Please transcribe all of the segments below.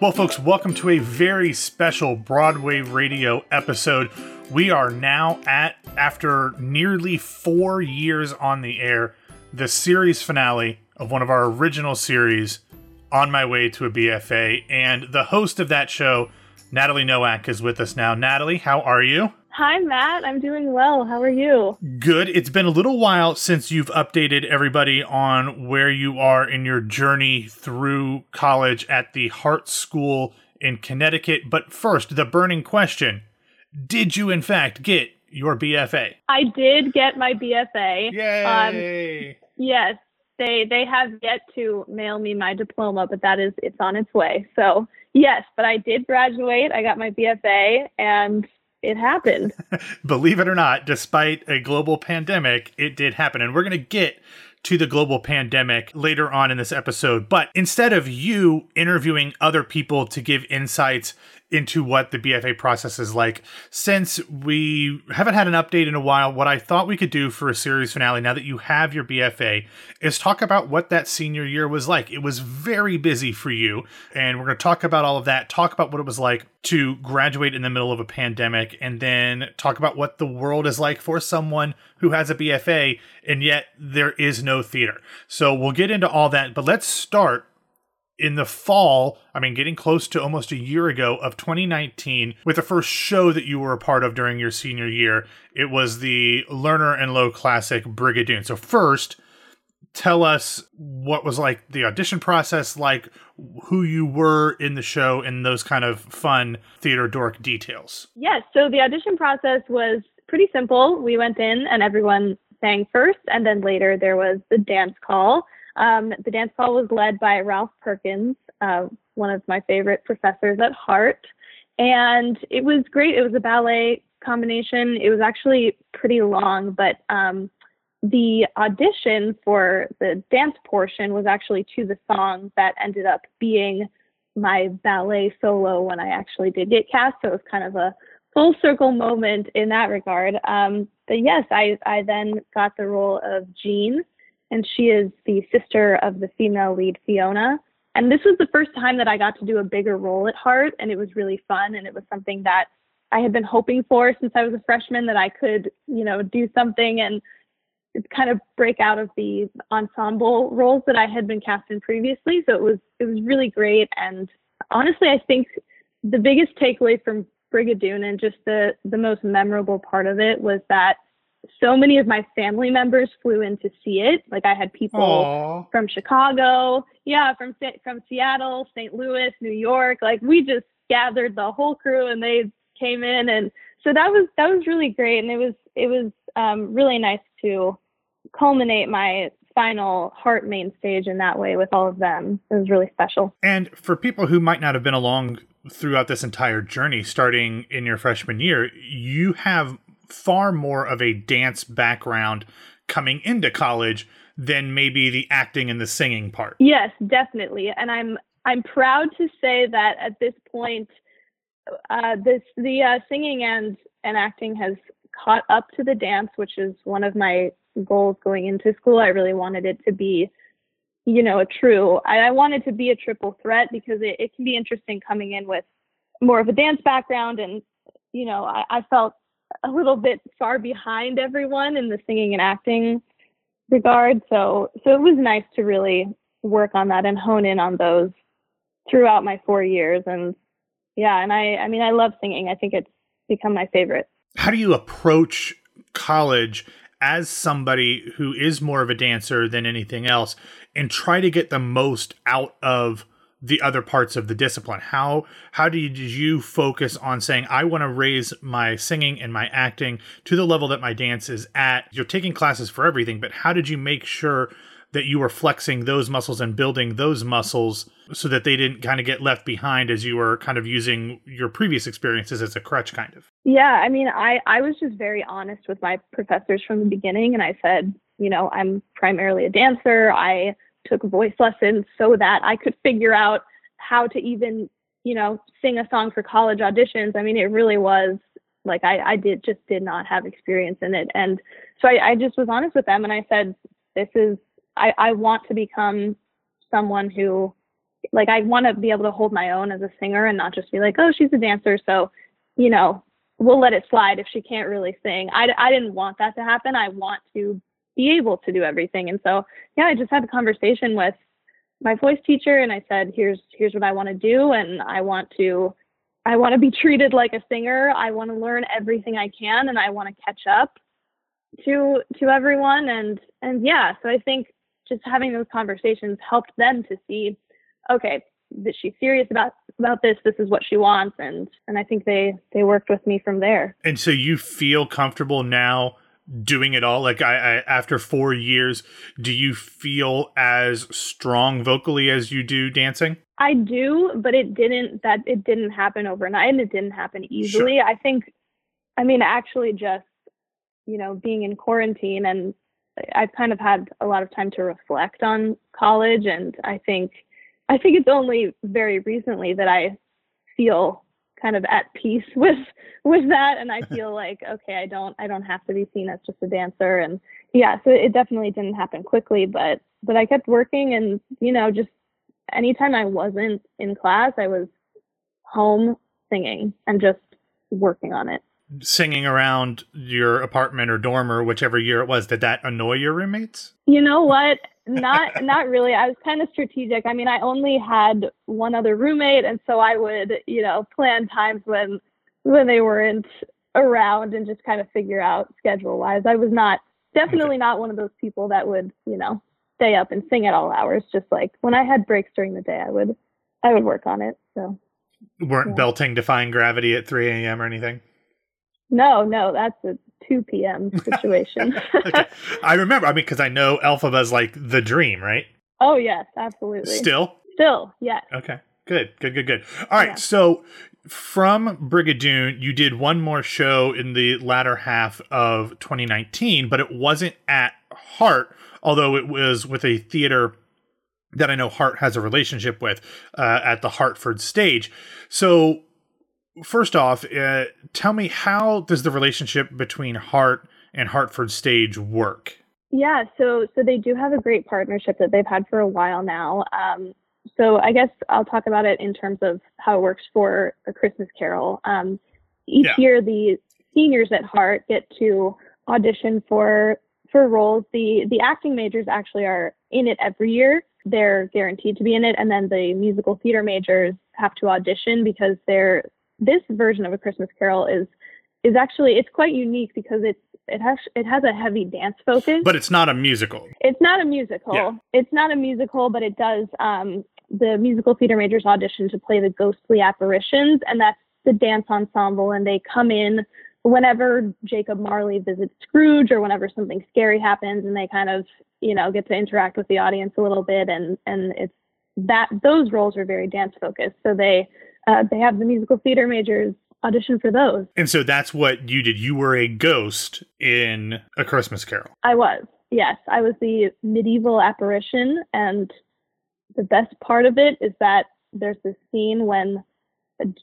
Well, folks, welcome to a very special Broadway radio episode. We are now at, after nearly four years on the air, the series finale of one of our original series, On My Way to a BFA. And the host of that show, Natalie Noack, is with us now. Natalie, how are you? Hi, Matt. I'm doing well. How are you? Good. It's been a little while since you've updated everybody on where you are in your journey through college at the Hart School in Connecticut. But first, the burning question Did you, in fact, get your BFA? I did get my BFA. Yay! Um, yes. They, they have yet to mail me my diploma, but that is it's on its way. So yes, but I did graduate. I got my BFA, and it happened. Believe it or not, despite a global pandemic, it did happen. And we're going to get to the global pandemic later on in this episode. But instead of you interviewing other people to give insights into what the BFA process is like. Since we haven't had an update in a while, what I thought we could do for a series finale, now that you have your BFA, is talk about what that senior year was like. It was very busy for you, and we're going to talk about all of that, talk about what it was like to graduate in the middle of a pandemic, and then talk about what the world is like for someone who has a BFA, and yet there is no theater. So we'll get into all that, but let's start in the fall, I mean, getting close to almost a year ago of 2019, with the first show that you were a part of during your senior year. It was the Lerner and Loewe Classic Brigadoon. So, first, tell us what was like the audition process like, who you were in the show, and those kind of fun theater dork details. Yes. So, the audition process was pretty simple. We went in and everyone sang first, and then later there was the dance call. Um, the dance call was led by Ralph Perkins, uh, one of my favorite professors at Hart. And it was great. It was a ballet combination. It was actually pretty long, but um, the audition for the dance portion was actually to the song that ended up being my ballet solo when I actually did get cast. So it was kind of a full circle moment in that regard. Um, but yes, I, I then got the role of Jean and she is the sister of the female lead Fiona. And this was the first time that I got to do a bigger role at Hart, and it was really fun, and it was something that I had been hoping for since I was a freshman that I could, you know, do something and kind of break out of the ensemble roles that I had been cast in previously. So it was it was really great, and honestly, I think the biggest takeaway from Brigadoon and just the the most memorable part of it was that so many of my family members flew in to see it. Like I had people Aww. from Chicago, yeah, from from Seattle, St. Louis, New York. Like we just gathered the whole crew and they came in and so that was that was really great and it was it was um, really nice to culminate my final Hart main stage in that way with all of them. It was really special. And for people who might not have been along throughout this entire journey starting in your freshman year, you have far more of a dance background coming into college than maybe the acting and the singing part. Yes, definitely. And I'm I'm proud to say that at this point, uh, this the uh, singing and and acting has caught up to the dance, which is one of my goals going into school. I really wanted it to be, you know, a true. I, I wanted to be a triple threat because it, it can be interesting coming in with more of a dance background and you know I, I felt a little bit far behind everyone in the singing and acting regard. So so it was nice to really work on that and hone in on those throughout my four years. And yeah, and I I mean I love singing. I think it's become my favorite. How do you approach college as somebody who is more of a dancer than anything else and try to get the most out of the other parts of the discipline. How how did you focus on saying i want to raise my singing and my acting to the level that my dance is at you're taking classes for everything but how did you make sure that you were flexing those muscles and building those muscles so that they didn't kind of get left behind as you were kind of using your previous experiences as a crutch kind of? Yeah i mean i i was just very honest with my professors from the beginning and i said you know i'm primarily a dancer. I took voice lessons so that I could figure out how to even, you know, sing a song for college auditions. I mean, it really was like I, I did just did not have experience in it. And so I, I just was honest with them and I said, this is, I, I want to become someone who like I want to be able to hold my own as a singer and not just be like, oh, she's a dancer, so you know, we'll let it slide if she can't really sing. I, I didn't want that to happen. I want to be able to do everything. And so, yeah, I just had a conversation with my voice teacher and I said, here's, here's what I want to do. And I want to, I want to be treated like a singer. I want to learn everything I can and I want to catch up to, to everyone. And, and yeah, so I think just having those conversations helped them to see, okay, that she's serious about about this this is what she wants and and i think they they worked with me from there and so you feel comfortable now doing it all? Like I, I after four years do you feel as strong vocally as you do dancing? I do but it didn't that it didn't happen overnight and it didn't happen easily. Sure. i think i mean actually just you know being in quarantine and i've kind of had a lot of time to reflect on college and i think I think it's only very recently that I feel kind of at peace with with that. And I feel like okay I don't I don't have to be seen as just a dancer. And yeah so it definitely didn't happen quickly but but I kept working and you know just anytime I wasn't in class I was home singing and just working on it. Singing around your apartment or dorm or whichever year it was. Did that annoy your roommates? You know what not not really. I was kind of strategic. I mean i only had one other roommate and so i would you know plan times when when they weren't around and just kind of figure out schedule wise i was not definitely not one of those people that would you know stay up and sing at all hours. Just like when i had breaks during the day i would i would work on it so. Weren't yeah. belting defying gravity at 3 a.m or anything no no that's a 2 p.m. situation. okay. I remember, I mean, because I know Elphaba's like the dream, right? Oh, yes, absolutely. Still? Still, yes. Okay, good, good, good, good. All right, yeah. so from Brigadoon, you did one more show in the latter half of 2019, but it wasn't at Hart, although it was with a theater that I know Hart has a relationship with uh, at the Hartford stage. So first off, uh, tell me how does the relationship between Hart and Hartford Stage work? Yeah, so so they do have a great partnership that they've had for a while now. Um, so I guess I'll talk about it in terms of how it works for a Christmas Carol. Um, each yeah. year, the seniors at Hart get to audition for for roles. The the acting majors actually are in it every year. They're guaranteed to be in it, and then the musical theater majors have to audition because they're this version of a Christmas Carol is is actually it's quite unique because it's it has it has a heavy dance focus. But it's not a musical. It's not a musical. Yeah. It's not a musical, but it does um, the musical theater majors audition to play the ghostly apparitions, and that's the dance ensemble, and they come in whenever Jacob Marley visits Scrooge or whenever something scary happens, and they kind of you know get to interact with the audience a little bit, and and it's that those roles are very dance focused, so they uh, they have the musical theater majors audition for those. And so that's what you did. You were a ghost in A Christmas Carol. I was. Yes, I was the medieval apparition and the best part of it is that there's this scene when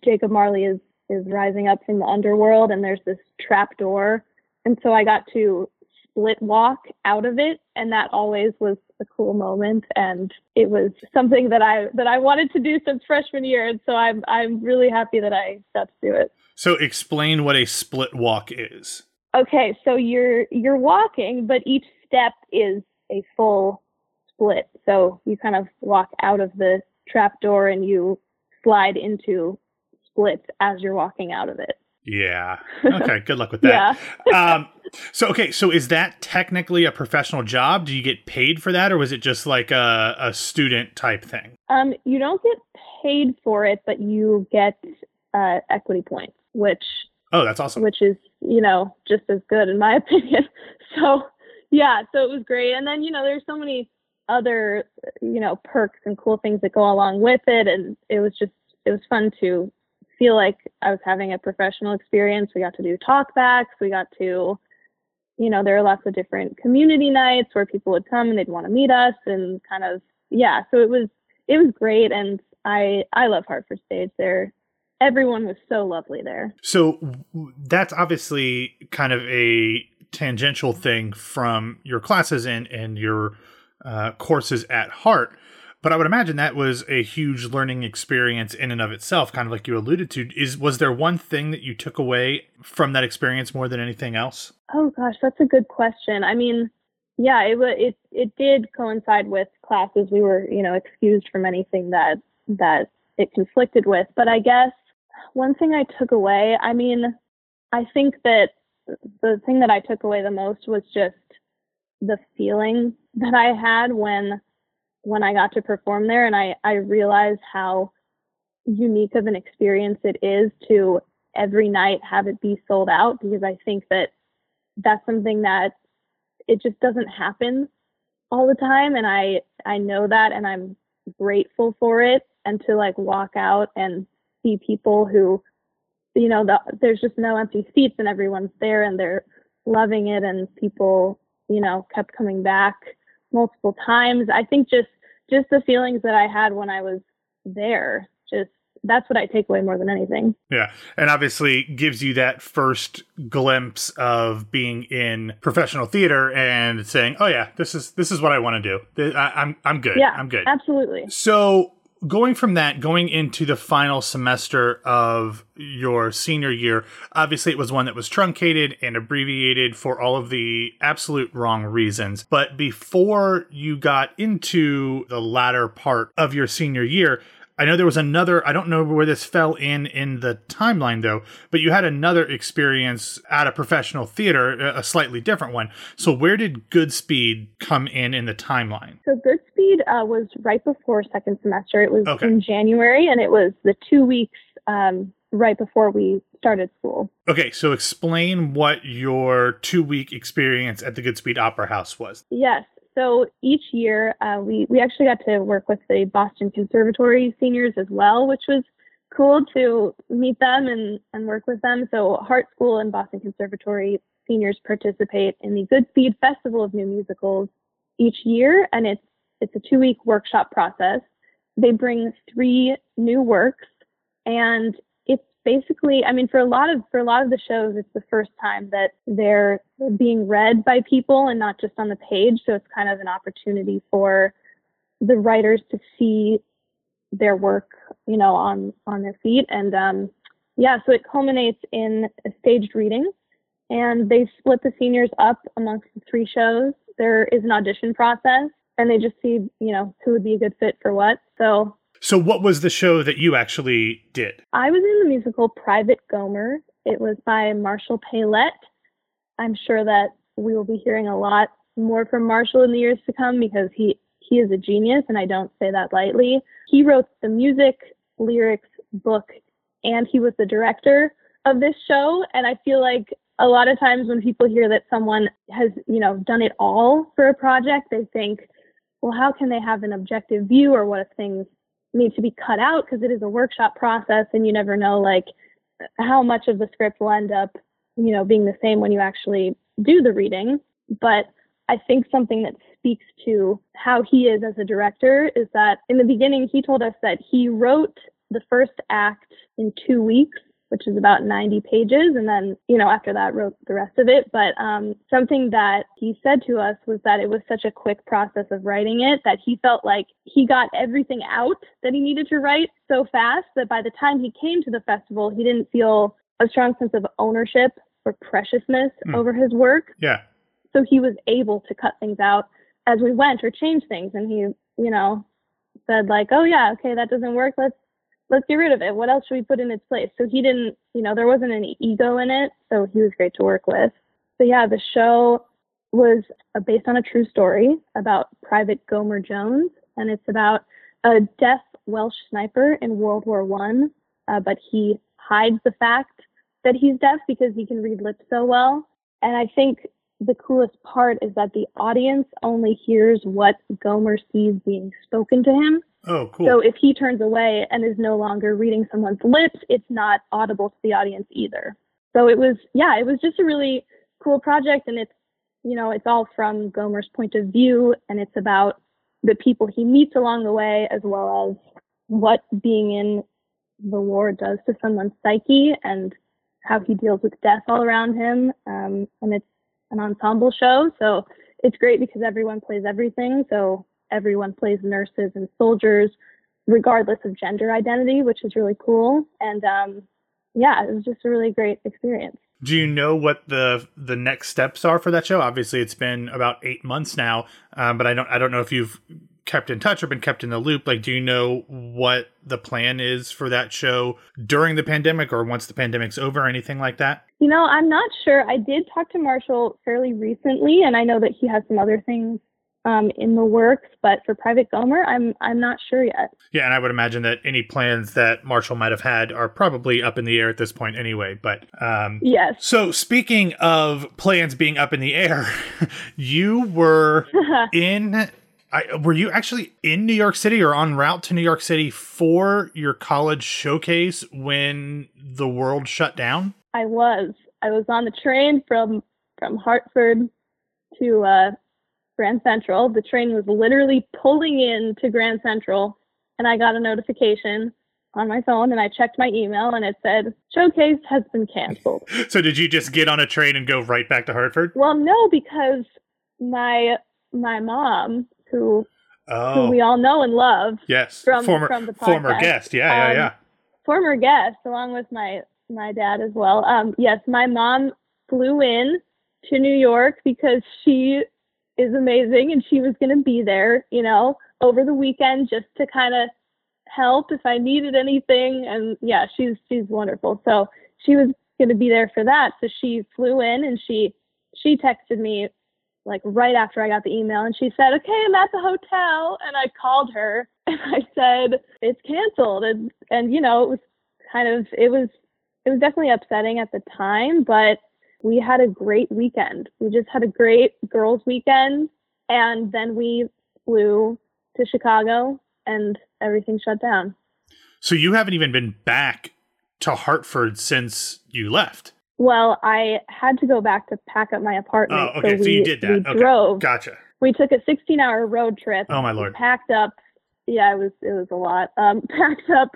Jacob Marley is is rising up from the underworld and there's this trap door and so I got to split walk out of it and that always was a cool moment and it was something that I that I wanted to do since freshman year and so I'm I'm really happy that I got to do it. So explain what a split walk is. Okay, so you're you're walking but each step is a full split. So you kind of walk out of the trap door and you slide into splits as you're walking out of it. Yeah. Okay. Good luck with that. yeah. um, so okay. So is that technically a professional job? Do you get paid for that, or was it just like a, a student type thing? Um, you don't get paid for it, but you get uh, equity points, which oh, that's awesome. Which is you know just as good in my opinion. So yeah, so it was great. And then you know there's so many other you know perks and cool things that go along with it, and it was just it was fun to feel like I was having a professional experience. We got to do talkbacks. We got to, you know, there are lots of different community nights where people would come and they'd want to meet us and kind of, yeah. So it was, it was great. And I, I love Hartford Stage. There, everyone was so lovely there. So that's obviously kind of a tangential thing from your classes and, and your uh, courses at Hart. But I would imagine that was a huge learning experience in and of itself, kind of like you alluded to. Is was there one thing that you took away from that experience more than anything else? Oh gosh, that's a good question. I mean, yeah, it it it did coincide with classes. We were, you know, excused from anything that that it conflicted with. But I guess one thing I took away, I mean, I think that the thing that I took away the most was just the feeling that I had when when I got to perform there and I, I realized how unique of an experience it is to every night have it be sold out because I think that that's something that it just doesn't happen all the time and I I know that and I'm grateful for it and to like walk out and see people who you know the, there's just no empty seats and everyone's there and they're loving it and people you know kept coming back multiple times. I think just just the feelings that i had when i was there just that's what I take away more than anything. Yeah. And obviously gives you that first glimpse of being in professional theater and saying, "Oh yeah, this is this is what I want to do. I, I'm I'm good. Yeah, I'm good." Absolutely. So, going from that going into the final semester of your senior year obviously it was one that was truncated and abbreviated for all of the absolute wrong reasons. But before you got into the latter part of your senior year I know there was another, I don't know where this fell in in the timeline though, but you had another experience at a professional theater, a slightly different one. So where did Goodspeed come in in the timeline? So Goodspeed uh, was right before second semester. It was okay. in January and it was the two weeks um, right before we started school. Okay, so explain what your two week experience at the Goodspeed Opera House was. Yes. So each year, uh, we, we actually got to work with the Boston Conservatory seniors as well, which was cool to meet them and, and work with them. So Hart School and Boston Conservatory seniors participate in the Goodspeed Festival of New Musicals each year, and it's it's a two week workshop process. They bring three new works, and basically, I mean, for a lot of for a lot of the shows, it's the first time that they're being read by people and not just on the page. So it's kind of an opportunity for the writers to see their work, you know, on on their feet. And um, yeah, so it culminates in a staged reading, and they split the seniors up amongst the three shows. There is an audition process, and they just see, you know, who would be a good fit for what. So so, what was the show that you actually did? I was in the musical Private Gomer. It was by Marshall Pailet. I'm sure that we will be hearing a lot more from Marshall in the years to come because he he is a genius, and I don't say that lightly. He wrote the music, lyrics, book, and he was the director of this show. And I feel like a lot of times when people hear that someone has, you know, done it all for a project, they think, well, how can they have an objective view or what if things need to be cut out because it is a workshop process and you never know like how much of the script will end up you know being the same when you actually do the reading. But i think something that speaks to how he is as a director is that in the beginning he told us that he wrote the first act in two weeks which is about 90 pages. And then, you know, after that, wrote the rest of it. But um, something that he said to us was that it was such a quick process of writing it that he felt like he got everything out that he needed to write so fast that by the time he came to the festival, he didn't feel a strong sense of ownership or preciousness mm. over his work. Yeah. So he was able to cut things out as we went or change things. And he, you know, said like, oh yeah, okay, that doesn't work. Let's let's get rid of it. What else should we put in its place? So he didn't, you know, there wasn't any ego in it. So he was great to work with. So yeah, the show was uh, based on a true story about Private Gomer Jones, and it's about a deaf Welsh sniper in World War One, uh, but he hides the fact that he's deaf because he can read lips so well. And I think the coolest part is that the audience only hears what Gomer sees being spoken to him. Oh, cool. So if he turns away and is no longer reading someone's lips, it's not audible to the audience either. So it was, yeah, it was just a really cool project. And it's, you know, it's all from Gomer's point of view and it's about the people he meets along the way as well as what being in the war does to someone's psyche and how he deals with death all around him. Um, and it's an ensemble show. So it's great because everyone plays everything. So everyone plays nurses and soldiers, regardless of gender identity, which is really cool. And um, yeah, it was just a really great experience. Do you know what the the next steps are for that show? Obviously, it's been about eight months now, um, but I don't I don't know if you've kept in touch or been kept in the loop. Like, do you know what the plan is for that show during the pandemic or once the pandemic's over, or anything like that? You know, I'm not sure. I did talk to Marshall fairly recently, and I know that he has some other things um, in the works, but for Private Gomer, I'm I'm not sure yet. Yeah, and I would imagine that any plans that Marshall might have had are probably up in the air at this point anyway. But um, yes. So speaking of plans being up in the air, you were in. I, were you actually in New York City or en route to New York City for your college showcase when the world shut down? I was. I was on the train from from Hartford to uh, Grand Central. The train was literally pulling in to Grand Central, and I got a notification on my phone and I checked my email and it said showcase has been canceled. so did you just get on a train and go right back to Hartford? Well, no, because my my mom, who oh. who we all know and love, yes, from former from the podcast, former guest, yeah, yeah, um, yeah, former guest, along with my my dad as well. Um, yes, my mom flew in to New York because she is amazing and she was going to be there, you know, over the weekend just to kind of help if I needed anything. And yeah, she's she's wonderful. So she was going to be there for that. So she flew in and she she texted me like right after I got the email and she said, "Okay, I'm at the hotel." And I called her and I said, "It's canceled." And and you know, it was kind of it was it was definitely upsetting at the time, but we had a great weekend. We just had a great girls' weekend, and then we flew to Chicago, and everything shut down. So you haven't even been back to Hartford since you left. Well, I had to go back to pack up my apartment. Oh, okay. So, we, so you did that. We okay. drove. Gotcha. We took a 16-hour road trip. Oh my lord. Packed up. Yeah, it was it was a lot. Um, packed up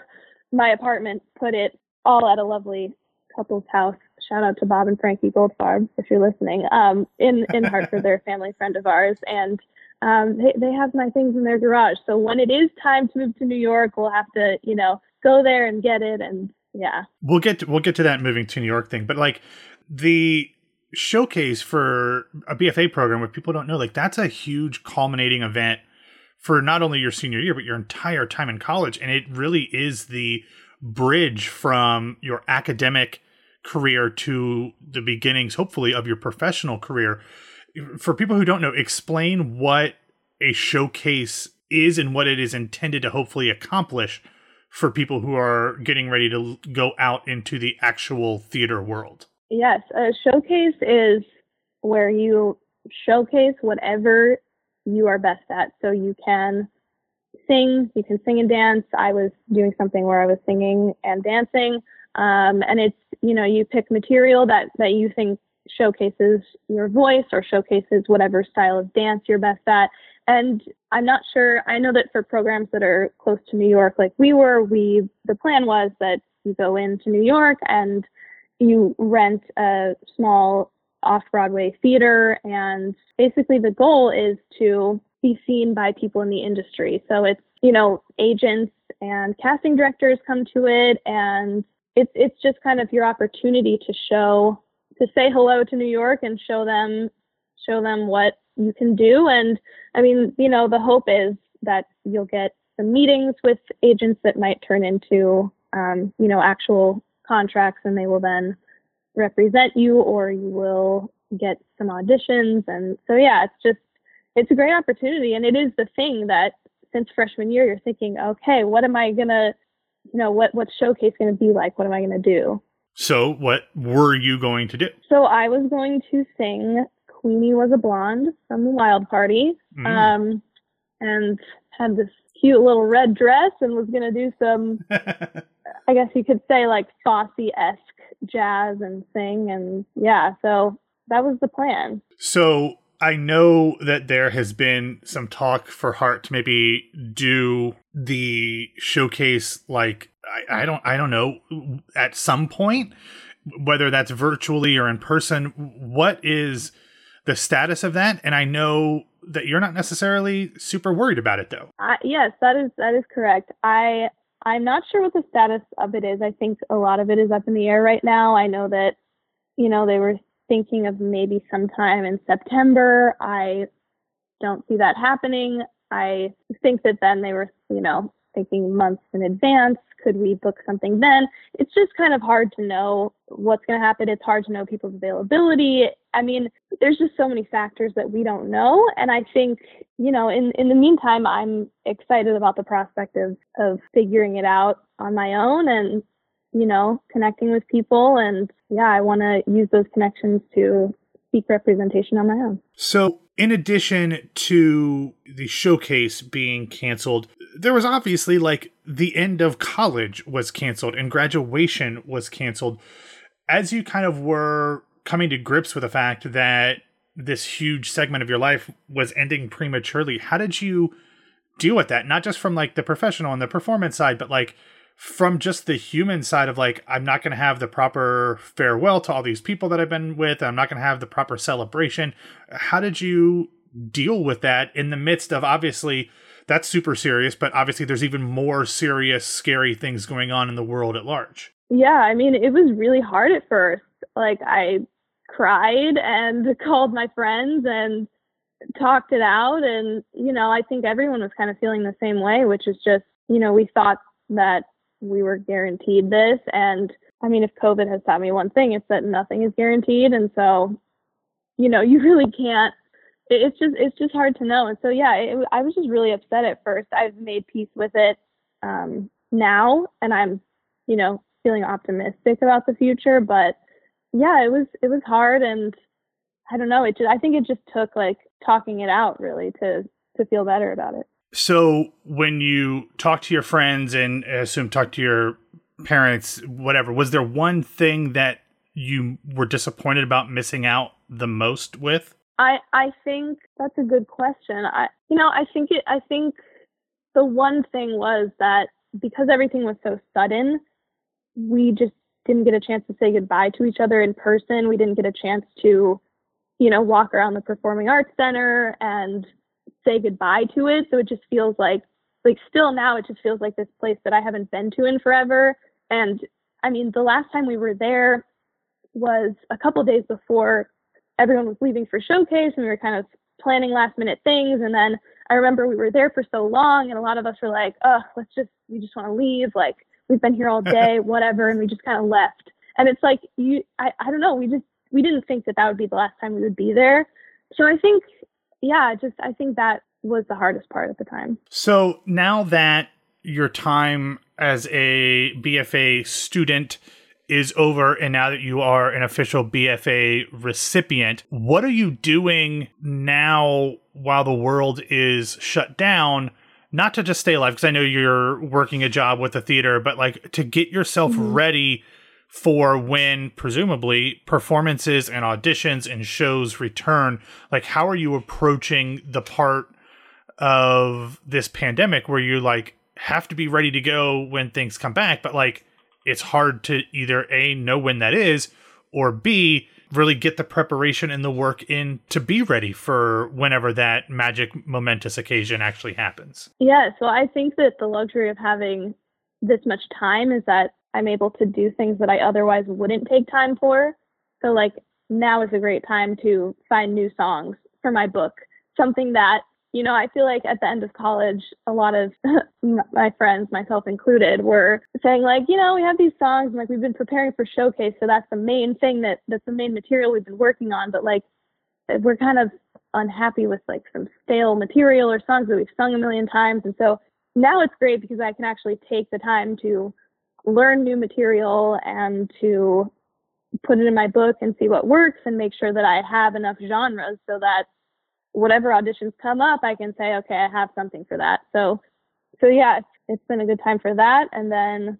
my apartment, put it all at a lovely couple's house. Shout out to Bob and Frankie Goldfarb if you're listening. Um, in in Hartford, they're a family friend of ours, and um, they they have my things in their garage. So when it is time to move to New York, we'll have to you know go there and get it. And yeah, we'll get to, we'll get to that moving to New York thing. But like the showcase for a BFA program, what people don't know, like that's a huge culminating event for not only your senior year but your entire time in college, and it really is the bridge from your academic career to the beginnings, hopefully, of your professional career. For people who don't know, explain what a showcase is and what it is intended to hopefully accomplish for people who are getting ready to go out into the actual theater world. Yes, a showcase is where you showcase whatever you are best at. So you can sing, you can sing and dance. I was doing something where I was singing and dancing. Um, and it's, you know, you pick material that, that you think showcases your voice or showcases whatever style of dance you're best at. And I'm not sure, I know that for programs that are close to New York, like we were, we, the plan was that you go into New York and you rent a small off Broadway theater. And basically the goal is to be seen by people in the industry. So it's, you know, agents and casting directors come to it and it's it's just kind of your opportunity to show to say hello to New York and show them show them what you can do. And I mean, you know, the hope is that you'll get some meetings with agents that might turn into um, you know, actual contracts and they will then represent you or you will get some auditions. And so yeah, it's just it's a great opportunity. And it is the thing that since freshman year you're thinking okay what am i to you know what what's showcase going to be like? What am i going to do? So what were you going to do? So i was going to sing queenie was a blonde from the wild party mm. um, and had this cute little red dress and was going to do some i guess you could say like fosse-esque jazz and sing and yeah so that was the plan. So I know that there has been some talk for Hart to maybe do the showcase like I, I don't I don't know at some point whether that's virtually or in person what is the status of that and I know that you're not necessarily super worried about it though. Uh, yes, that is that is correct. I I'm not sure what the status of it is. I think a lot of it is up in the air right now. I know that you know they were thinking of maybe sometime in September. I don't see that happening. I think that then they were, you know, thinking months in advance. Could we book something then? It's just kind of hard to know what's going to happen. It's hard to know people's availability. I mean, there's just so many factors that we don't know. And I think, you know, in, in the meantime, I'm excited about the prospect of, of figuring it out on my own and, you know, connecting with people. And yeah, I want to use those connections to seek representation on my own. So, in addition to the showcase being canceled, there was obviously like the end of college was canceled and graduation was canceled. As you kind of were coming to grips with the fact that this huge segment of your life was ending prematurely, how did you deal with that? Not just from like the professional and the performance side, but like from just the human side of like i'm not going to have the proper farewell to all these people that i've been with i'm not going to have the proper celebration. How did you deal with that in the midst of obviously that's super serious but obviously there's even more serious scary things going on in the world at large? Yeah i mean it was really hard at first. Like i cried and called my friends and talked it out and you know i think everyone was kind of feeling the same way which is just you know we thought that we were guaranteed this. And I mean, if COVID has taught me one thing, it's that nothing is guaranteed. And so, you know, you really can't. It's just it's just hard to know. And so yeah, it, I was just really upset at first. I've made peace with it um, now, and I'm, you know, feeling optimistic about the future. But yeah, it was it was hard, and I don't know. It just I think it just took like talking it out really to to feel better about it. So when you talk to your friends and I assume talk to your parents, whatever, was there one thing that you were disappointed about missing out the most with? I I think that's a good question. I you know, I think it I think the one thing was that because everything was so sudden, we just didn't get a chance to say goodbye to each other in person. We didn't get a chance to, you know, walk around the performing arts center and say goodbye to it. So it just feels like like still now it just feels like this place that I haven't been to in forever. And I mean, the last time we were there was a couple days before everyone was leaving for showcase and we were kind of planning last minute things and then I remember we were there for so long and a lot of us were like, "Oh, let's just we just want to leave. Like we've been here all day, whatever." And we just kind of left. And it's like you I I don't know, we just we didn't think that that would be the last time we would be there. So I think yeah, just I think that was the hardest part at the time. So now that your time as a BFA student is over and now that you are an official BFA recipient, what are you doing now while the world is shut down? Not to just stay alive, because I know you're working a job with the theater, but like to get yourself mm-hmm. ready for when presumably performances and auditions and shows return. Like how are you approaching the part of this pandemic where you like have to be ready to go when things come back but like it's hard to either a know when that is or b really get the preparation and the work in to be ready for whenever that magic momentous occasion actually happens? Yeah so i think that the luxury of having this much time is that I'm able to do things that I otherwise wouldn't take time for. So like now is a great time to find new songs for my book. Something that, you know, I feel like at the end of college, a lot of my friends, myself included, were saying like, you know, we have these songs and like we've been preparing for showcase, so that's the main thing that that's the main material we've been working on, but like we're kind of unhappy with like some stale material or songs that we've sung a million times. And so now it's great because I can actually take the time to learn new material and to put it in my book and see what works and make sure that I have enough genres so that whatever auditions come up, I can say, okay, I have something for that. So, so yeah, it's, it's been a good time for that. And then,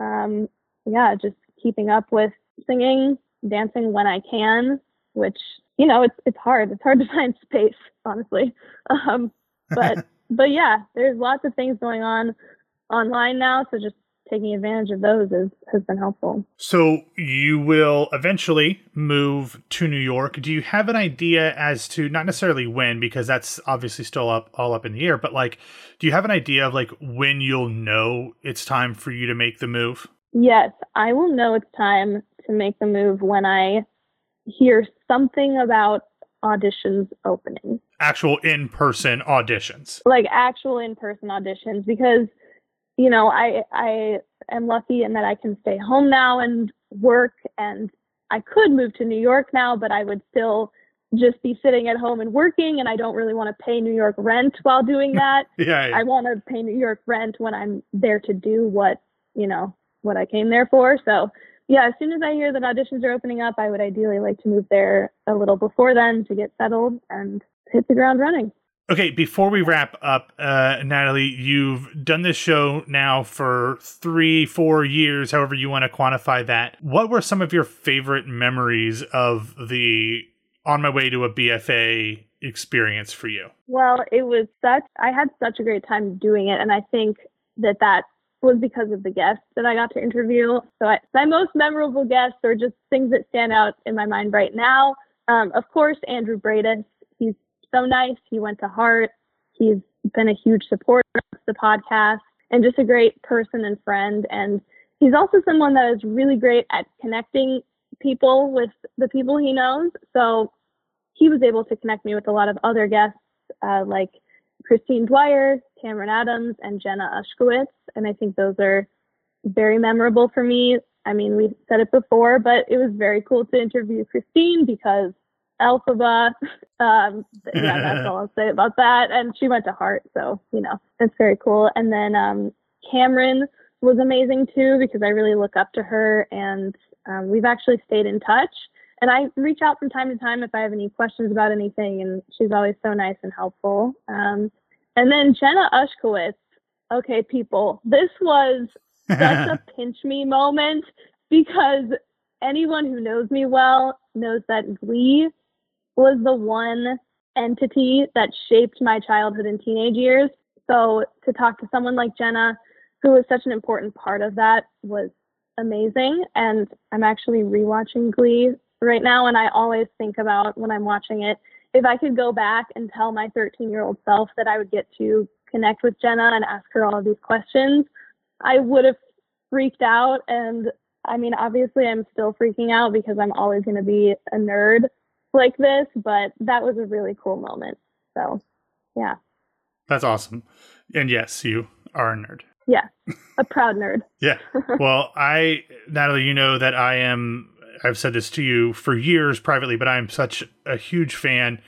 um, yeah, just keeping up with singing, dancing when I can, which, you know, it's, it's hard. It's hard to find space, honestly. Um, but, but yeah, there's lots of things going on online now. So just taking advantage of those is, has been helpful. So you will eventually move to New York. Do you have an idea as to not necessarily when, because that's obviously still up all up in the air, but like, do you have an idea of like when you'll know it's time for you to make the move? Yes, I will know it's time to make the move when I hear something about auditions opening. Actual in person auditions. Like actual in person auditions because you know, I I am lucky in that I can stay home now and work and I could move to New York now, but I would still just be sitting at home and working and I don't really want to pay New York rent while doing that. yeah, yeah. I want to pay New York rent when I'm there to do what, you know, what I came there for. So, yeah, as soon as I hear that auditions are opening up, I would ideally like to move there a little before then to get settled and hit the ground running. Okay, before we wrap up, uh, Natalie, you've done this show now for three, four years, however you want to quantify that. What were some of your favorite memories of the On My Way to a BFA experience for you? Well, it was such, I had such a great time doing it. And I think that that was because of the guests that I got to interview. So I, my most memorable guests are just things that stand out in my mind right now. Um, of course, Andrew Briedis so nice. He went to Hart. He's been a huge supporter of the podcast and just a great person and friend. And he's also someone that is really great at connecting people with the people he knows. So he was able to connect me with a lot of other guests uh, like Christine Dwyer, Cameron Adams, and Jenna Ushkowitz. And I think those are very memorable for me. I mean, we said it before, but it was very cool to interview Christine because Elphaba. Um, yeah, that's all I'll say about that. And she went to Hart, so you know it's very cool. And then um, Cameron was amazing too because I really look up to her, and um, we've actually stayed in touch. And I reach out from time to time if I have any questions about anything, and she's always so nice and helpful. Um, and then Jenna Ushkowitz. Okay, people, this was such a pinch me moment because anyone who knows me well knows that Glee was the one entity that shaped my childhood and teenage years. So to talk to someone like Jenna, who was such an important part of that, was amazing. And I'm actually rewatching Glee right now, and I always think about when I'm watching it, if I could go back and tell my 13 year old self that I would get to connect with Jenna and ask her all of these questions, I would have freaked out. And I mean, obviously, I'm still freaking out because I'm always going to be a nerd like this, but that was a really cool moment. So, yeah. That's awesome. And yes, you are a nerd. Yeah, a proud nerd. yeah. Well, I, Natalie, you know that I am, I've said this to you for years privately, but I'm such a huge fan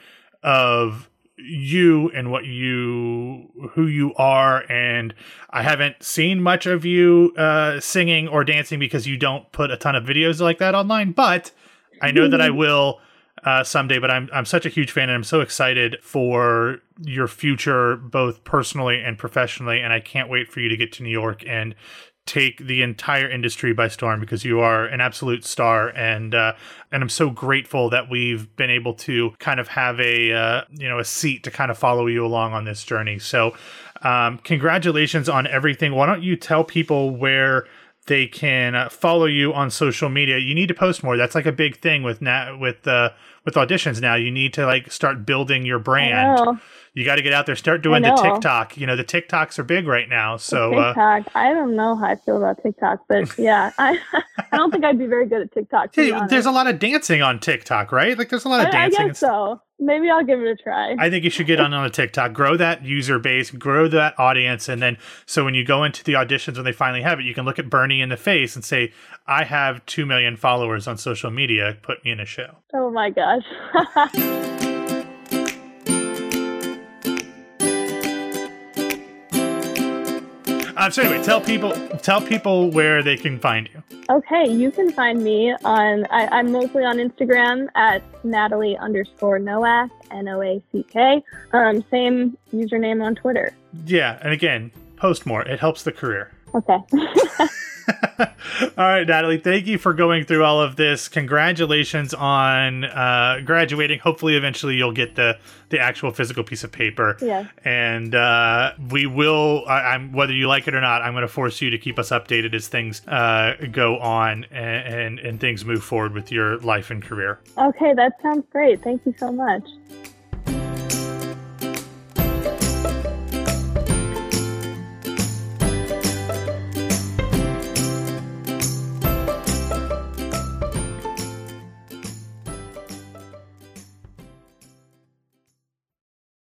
of you and what you who you are and i haven't seen much of you uh singing or dancing because you don't put a ton of videos like that online but i know that i will uh, someday. But I'm I'm such a huge fan, and I'm so excited for your future, both personally and professionally. And I can't wait for you to get to New York and take the entire industry by storm because you are an absolute star and uh, and I'm so grateful that we've been able to kind of have a uh, you know a seat to kind of follow you along on this journey. So um, congratulations on everything. Why don't you tell people where they can uh, follow you on social media? You need to post more. That's like a big thing with na- with uh, with auditions now. You need to like start building your brand. You got to get out there, start doing the TikTok. You know, the TikToks are big right now. So the uh, TikTok, uh, I don't know how I feel about TikTok, but yeah, I I don't think I'd be very good at TikTok. Hey, there's a lot of dancing on TikTok, right? Like there's a lot of I, dancing. I guess so. Maybe I'll give it a try. I think you should get on on a TikTok, grow that user base, grow that audience, and then so when you go into the auditions when they finally have it, you can look at Bernie in the face and say, "I have two million followers on social media. Put me in a show." Oh my gosh. Um, so anyway, tell people tell people where they can find you. Okay, you can find me on I, am mostly on Instagram at Natalie underscore Noack N O A C K. Um, same username on Twitter. Yeah, and again, post more. It helps the career. Okay. all right, Natalie, thank you for going through all of this. Congratulations on uh, graduating. Hopefully, eventually, you'll get the the actual physical piece of paper. Yeah. And uh, we will, I, am whether you like it or not, I'm going to force you to keep us updated as things uh, go on and, and, and things move forward with your life and career. Okay, that sounds great. Thank you so much.